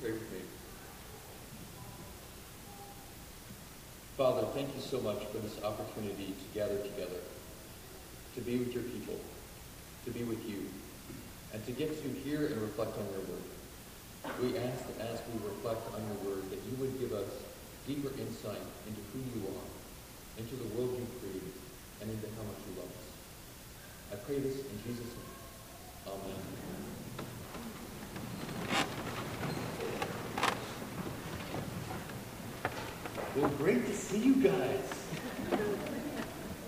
pray with me. Father, thank you so much for this opportunity to gather together, to be with your people, to be with you, and to get to hear and reflect on your word. We ask that as we reflect on your word, that you would give us deeper insight into who you are, into the world you created, and into how much you love us. I pray this in Jesus' name. Amen. Well, great to see you guys.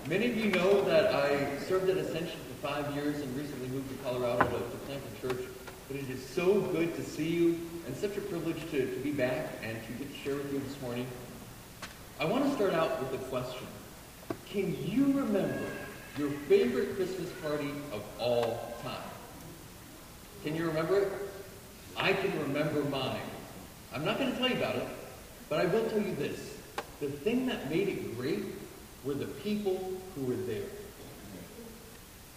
Many of you know that I served at Ascension for five years and recently moved to Colorado to, to plant a church. But it is so good to see you and such a privilege to, to be back and to get to share with you this morning. I want to start out with a question. Can you remember your favorite Christmas party of all time? Can you remember it? I can remember mine. I'm not going to tell you about it, but I will tell you this. The thing that made it great were the people who were there.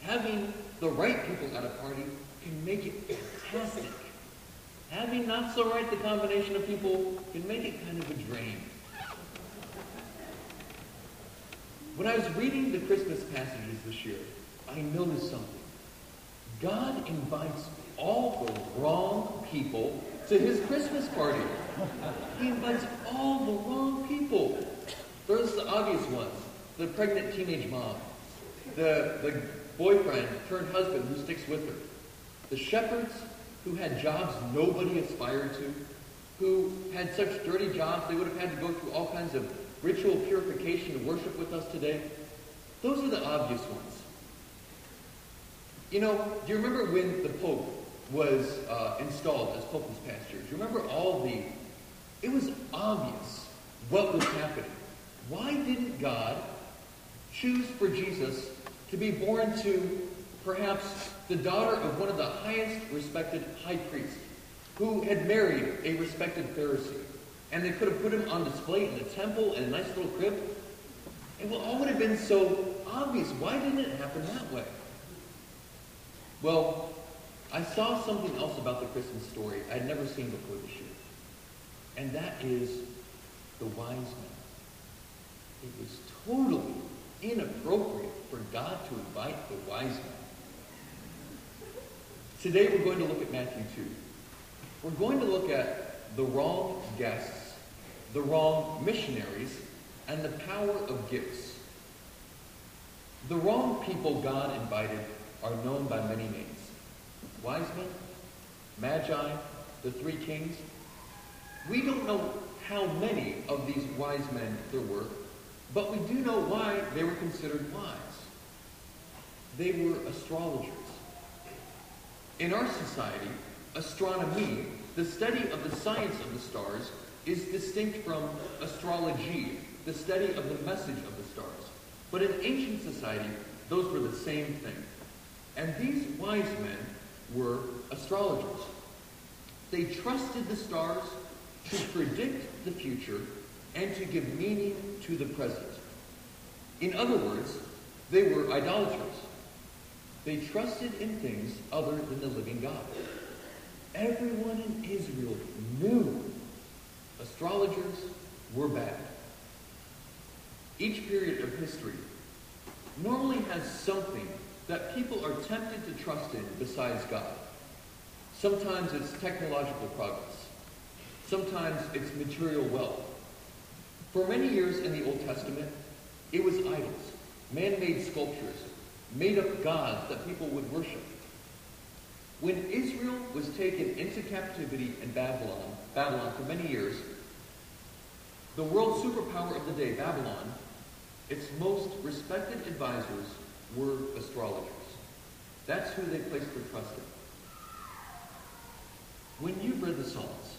Having the right people at a party can make it fantastic. Having not so right the combination of people can make it kind of a drain. When I was reading the Christmas passages this year, I noticed something. God invites all the wrong people to his Christmas party. He invites all the wrong people. There's the obvious ones. The pregnant teenage mom. The, the boyfriend turned husband who sticks with her. The shepherds who had jobs nobody aspired to. Who had such dirty jobs they would have had to go through all kinds of ritual purification to worship with us today. Those are the obvious ones. You know, do you remember when the Pope was uh, installed as Pope this past year? You remember all the... It was obvious what was happening. Why didn't God choose for Jesus to be born to perhaps the daughter of one of the highest respected high priests who had married a respected Pharisee? And they could have put him on display in the temple in a nice little crib. It all would have been so obvious. Why didn't it happen that way? Well, I saw something else about the Christmas story I'd never seen before this year. And that is the wise men. It was totally inappropriate for God to invite the wise men. Today we're going to look at Matthew 2. We're going to look at the wrong guests, the wrong missionaries, and the power of gifts. The wrong people God invited are known by many names. Wise men, magi, the three kings. We don't know how many of these wise men there were, but we do know why they were considered wise. They were astrologers. In our society, astronomy, the study of the science of the stars, is distinct from astrology, the study of the message of the stars. But in ancient society, those were the same thing. And these wise men were astrologers. They trusted the stars to predict the future and to give meaning to the present. In other words, they were idolaters. They trusted in things other than the living God. Everyone in Israel knew astrologers were bad. Each period of history normally has something that people are tempted to trust in besides God. Sometimes it's technological progress. Sometimes it's material wealth. For many years in the Old Testament, it was idols, man-made sculptures, made-up gods that people would worship. When Israel was taken into captivity in Babylon, Babylon for many years, the world superpower of the day, Babylon, its most respected advisors were astrologers. That's who they placed their trust in. When you've read the Psalms,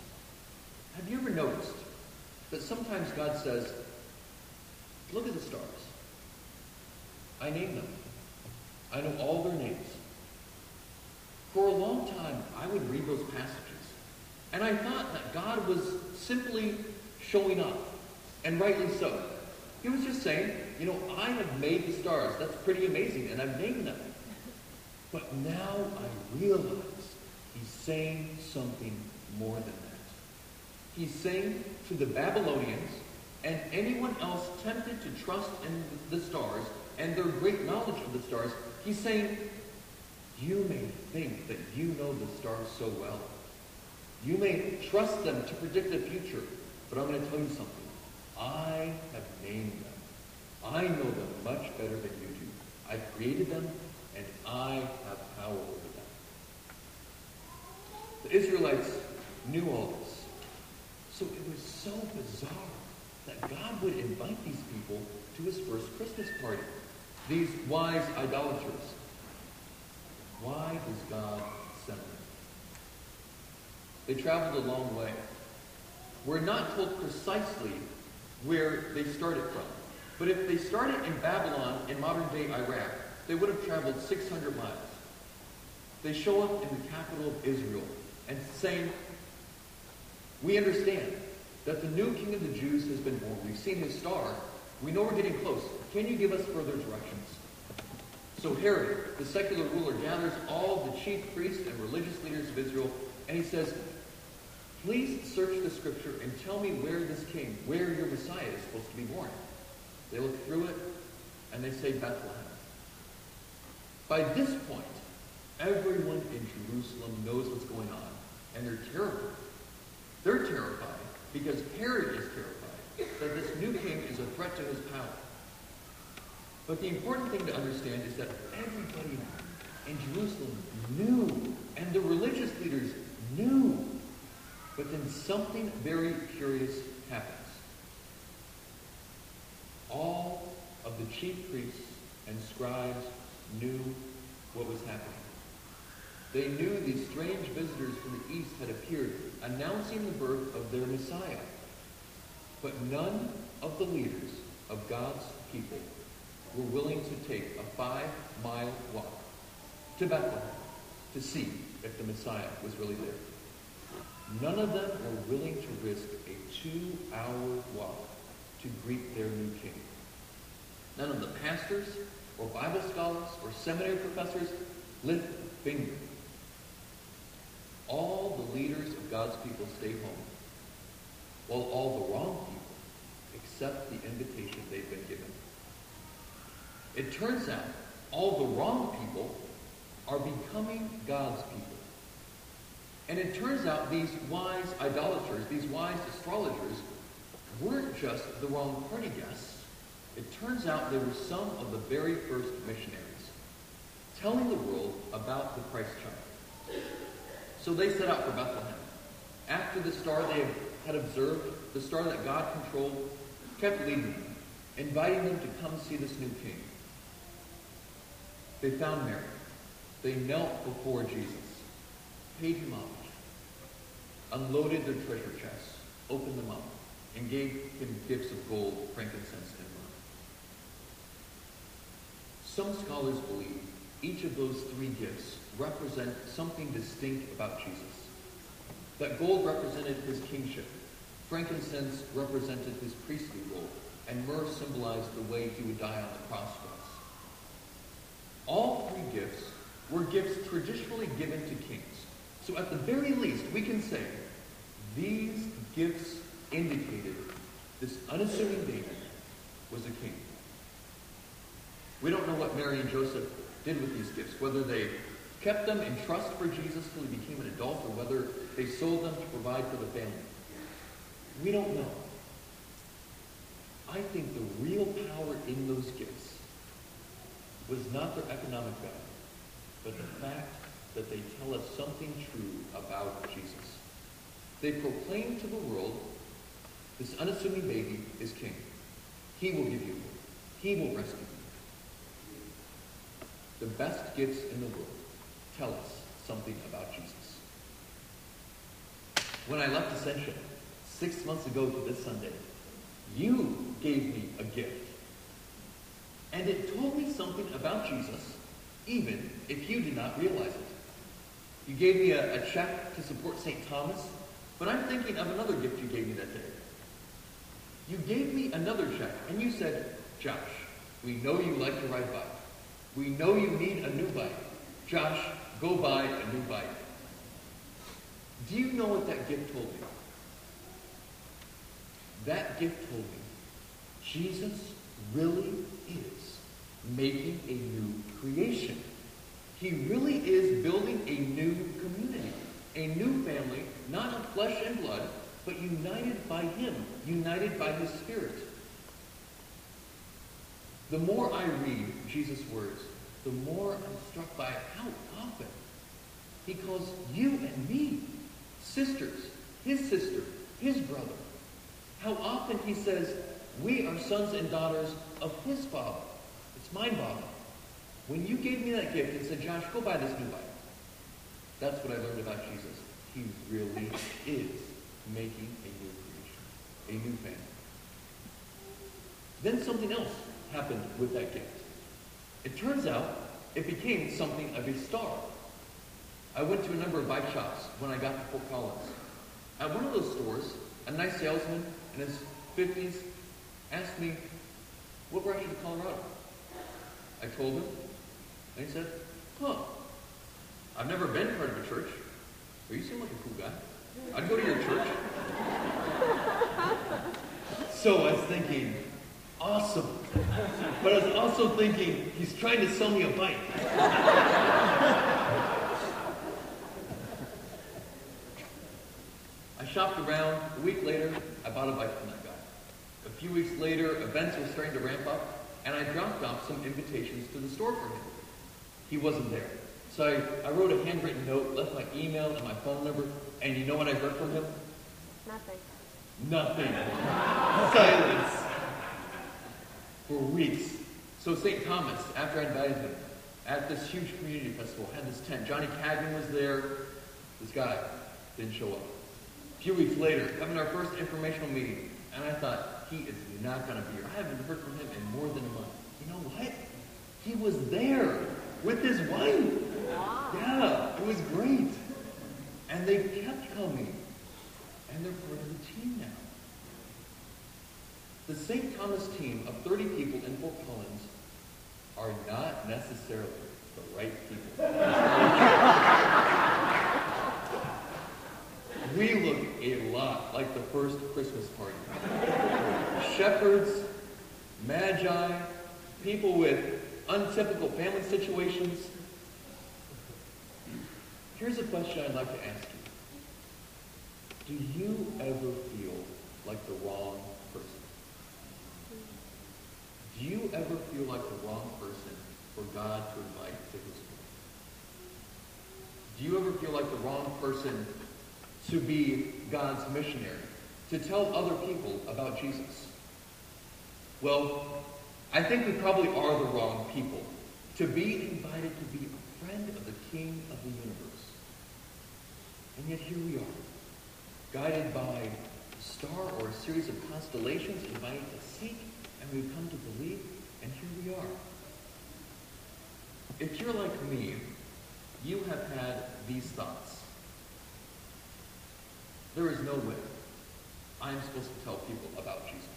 have you ever noticed that sometimes God says, look at the stars. I name them. I know all their names. For a long time, I would read those passages, and I thought that God was simply showing off, and rightly so. He was just saying, you know, I have made the stars. That's pretty amazing, and I've named them. But now I realize he's saying something more than that. He's saying to the Babylonians and anyone else tempted to trust in the stars and their great knowledge of the stars, he's saying, you may think that you know the stars so well. You may trust them to predict the future, but I'm going to tell you something. I have named them. I know them much better than you do. I created them, and I have power over them. The Israelites knew all this. So it was so bizarre that God would invite these people to his first Christmas party. These wise idolaters. Why does God send them? They traveled a long way. We're not told precisely where they started from. But if they started in Babylon in modern-day Iraq, they would have traveled 600 miles. They show up in the capital of Israel and saying, we understand that the new king of the Jews has been born. We've seen his star. We know we're getting close. Can you give us further directions? So Herod, the secular ruler, gathers all the chief priests and religious leaders of Israel, and he says, please search the scripture and tell me where this king, where your Messiah is supposed to be born. They look through it, and they say Bethlehem. By this point, everyone in Jerusalem knows what's going on, and they're terrified. They're terrified because Herod is terrified that this new king is a threat to his power. But the important thing to understand is that everybody in Jerusalem knew, and the religious leaders knew. But then something very curious happens. All of the chief priests and scribes knew what was happening. They knew these strange visitors from the east had appeared, announcing the birth of their Messiah. But none of the leaders of God's people were willing to take a five-mile walk to Bethlehem to see if the Messiah was really there. None of them were willing to risk a two-hour walk to greet their new king. None of the pastors or Bible scholars or seminary professors lift a finger all the leaders of God's people stay home, while all the wrong people accept the invitation they've been given. It turns out all the wrong people are becoming God's people. And it turns out these wise idolaters, these wise astrologers, weren't just the wrong party guests. It turns out they were some of the very first missionaries, telling the world about the Christ child. So they set out for Bethlehem. After the star they had observed, the star that God controlled, kept leading them, inviting them to come see this new king. They found Mary. They knelt before Jesus, paid him homage, unloaded their treasure chests, opened them up, and gave him gifts of gold, frankincense, and myrrh. Some scholars believe each of those three gifts represent something distinct about Jesus. That gold represented his kingship, frankincense represented his priestly role, and myrrh symbolized the way he would die on the cross for us. All three gifts were gifts traditionally given to kings. So at the very least, we can say these gifts indicated this unassuming baby was a king. We don't know what Mary and Joseph did with these gifts, whether they kept them in trust for Jesus till he became an adult, or whether they sold them to provide for the family. We don't know. I think the real power in those gifts was not their economic value, but the fact that they tell us something true about Jesus. They proclaim to the world, this unassuming baby is king. He will give you hope. He will rescue you. The best gifts in the world tell us something about Jesus. When I left Ascension six months ago to this Sunday, you gave me a gift. And it told me something about Jesus, even if you did not realize it. You gave me a, a check to support St. Thomas, but I'm thinking of another gift you gave me that day. You gave me another check, and you said, Josh, we know you like to ride bike. We know you need a new bike. Josh, Go buy a new bike. Do you know what that gift told me? that gift told me Jesus really is making a new creation. He really is building a new community, a new family, not of flesh and blood, but united by Him, united by His Spirit. The more I read Jesus' words, the more I'm struck by how often he calls you and me sisters, his sister, his brother. How often he says, we are sons and daughters of his father. It's my Father. When you gave me that gift and said, Josh, go buy this new Bible, that's what I learned about Jesus. He really is making a new creation, a new family. Then something else happened with that gift. It turns out it became something of a star. I went to a number of bike shops when I got to Fort Collins. At one of those stores, a nice salesman in his 50s asked me, what brought you to Colorado? I told him, and he said, huh, I've never been part of a church, but you seem like a cool guy. I'd go to your church. so I was thinking, awesome. But I was also thinking, he's trying to sell me a bike. I shopped around. A week later, I bought a bike from that guy. A few weeks later, events were starting to ramp up, and I dropped off some invitations to the store for him. He wasn't there. So I, I wrote a handwritten note, left my email and my phone number, and you know what I heard from him? Nothing. Nothing. Silence. For weeks. So St. Thomas, after I invited him, at this huge community festival, had this tent. Johnny Cagney was there. This guy didn't show up. A few weeks later, having our first informational meeting, and I thought, he is not going to be here. I haven't heard from him in more than a month. You know what? He was there with his wife. Yeah, it was great. And they kept coming. And they're part of the team now. The St. Thomas team of 30 people in Fort Collins are not necessarily the right people. we look a lot like the first Christmas party. Shepherds, magi, people with untypical family situations. Here's a question I'd like to ask you. Do you ever feel like the wrong person? Do you ever feel like the wrong person for God to invite to his home? Do you ever feel like the wrong person to be God's missionary, to tell other people about Jesus? Well, I think we probably are the wrong people to be invited to be a friend of the King of the universe. And yet here we are, guided by a star or a series of constellations invited to seek, and we've come to believe, and here we are. If you're like me, you have had these thoughts. There is no way I'm supposed to tell people about Jesus.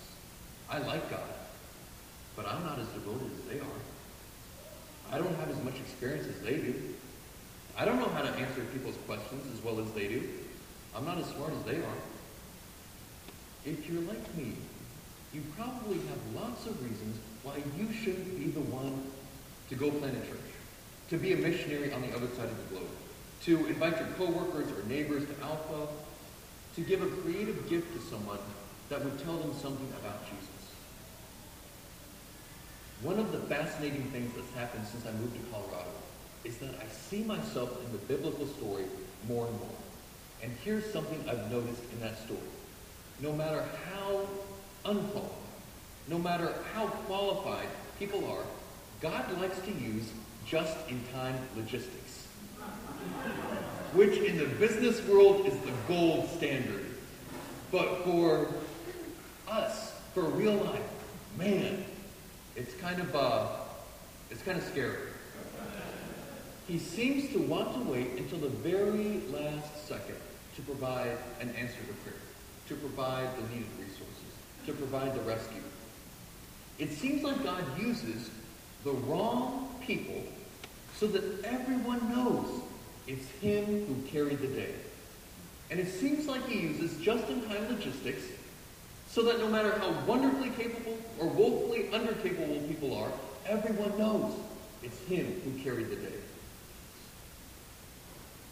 I like God, but I'm not as devoted as they are. I don't have as much experience as they do. I don't know how to answer people's questions as well as they do. I'm not as smart as they are. If you're like me, you probably have lots of reasons why you shouldn't be the one to go plant a church, to be a missionary on the other side of the globe, to invite your coworkers or neighbors to Alpha, to give a creative gift to someone that would tell them something about Jesus. One of the fascinating things that's happened since I moved to Colorado is that I see myself in the biblical story more and more. And here's something I've noticed in that story. No matter how unqualified, no matter how qualified people are, God likes to use just-in-time logistics. Which in the business world is the gold standard. But for us, for real life, man, it's kind of uh, it's kind of scary. He seems to want to wait until the very last second to provide an answer to prayer, to provide the needed resources, to provide the rescue. It seems like God uses the wrong people so that everyone knows it's him who carried the day. And it seems like he uses just-in-time logistics So that no matter how wonderfully capable or woefully undercapable people are, everyone knows it's him who carried the day.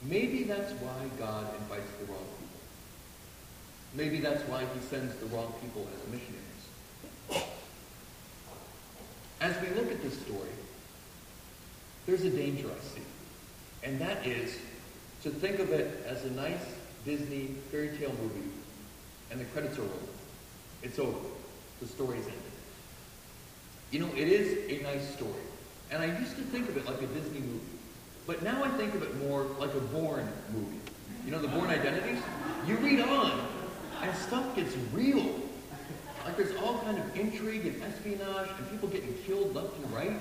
Maybe that's why God invites the wrong people. Maybe that's why he sends the wrong people as missionaries. As we look at this story, there's a danger I see. And that is to think of it as a nice Disney fairy tale movie and the credits are rolled. It's over. The story's ended. You know, it is a nice story. And I used to think of it like a Disney movie. But now I think of it more like a Bourne movie. You know, the Bourne Identities? You read on, and stuff gets real. Like there's all kind of intrigue and espionage and people getting killed left and right.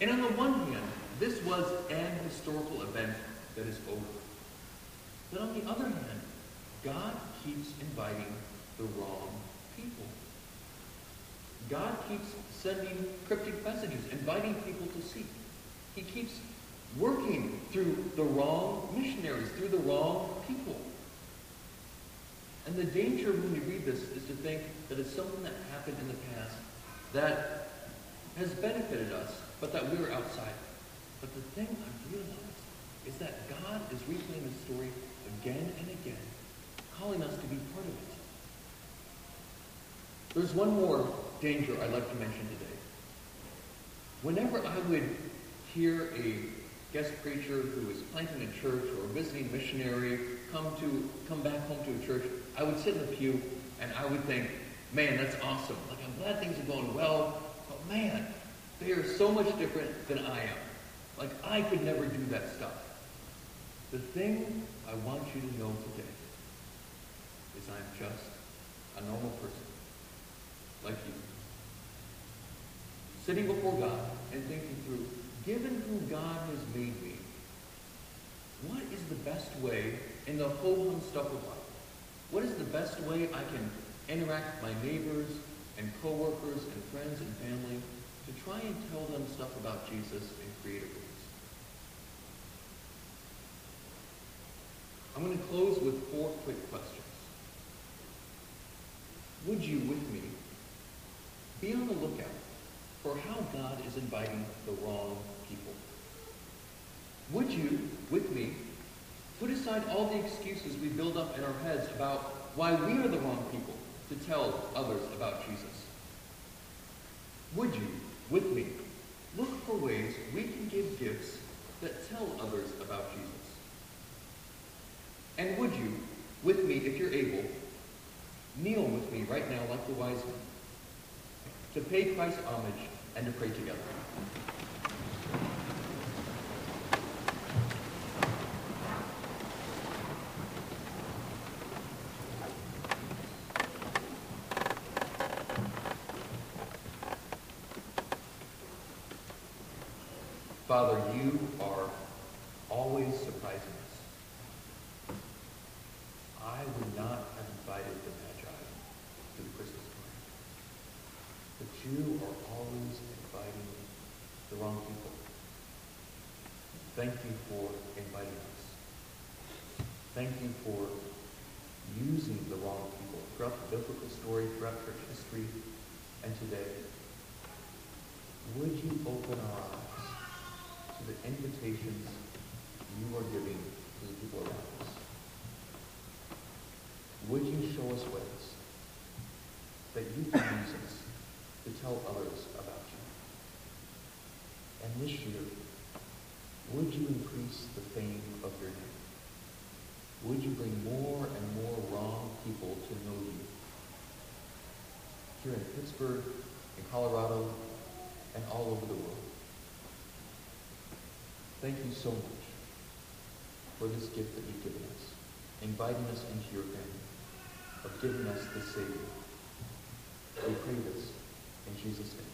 And on the one hand, this was an historical event that is over. But on the other hand, God keeps inviting the wrong people. God keeps sending cryptic messages, inviting people to seek. He keeps working through the wrong missionaries, through the wrong people. And the danger when we read this is to think that it's something that happened in the past that has benefited us, but that we're outside. But the thing I've realized is that God is replaying the story again and again, calling us to be part of it. There's one more danger I'd like to mention today. Whenever I would hear a guest preacher who is planting a church or a visiting missionary come to come back home to a church, I would sit in the pew and I would think, man, that's awesome. Like I'm glad things are going well, but man, they are so much different than I am. Like I could never do that stuff. The thing I want you to know today is I'm just a normal person, like you. Sitting before God and thinking through, given who God has made me, what is the best way in the whole hum stuff of life? What is the best way I can interact with my neighbors and coworkers and friends and family to try and tell them stuff about Jesus in creative ways? I'm going to close with four quick questions. Would you, with me, be on the lookout for how God is inviting the wrong people? Would you, with me, put aside all the excuses we build up in our heads about why we are the wrong people to tell others about Jesus? Would you, with me, look for ways we can give gifts that tell others about Jesus? And would you, with me, if you're able, kneel with me right now like the wise men, to pay Christ homage and to pray together. Father, you are always surprising us. I would not have invited the Magi to the Christmas you are always inviting the wrong people. Thank you for inviting us. Thank you for using the wrong people throughout the biblical story, throughout church history, and today. Would you open our eyes to the invitations you are giving to the people around us? Would you show us ways that you can use us to tell others about you? And this year, would you increase the fame of your name? Would you bring more and more wrong people to know you? Here in Pittsburgh, in Colorado, and all over the world. Thank you so much for this gift that you've given us, inviting us into your family, of giving us the Savior. We pray this in Jesus' name.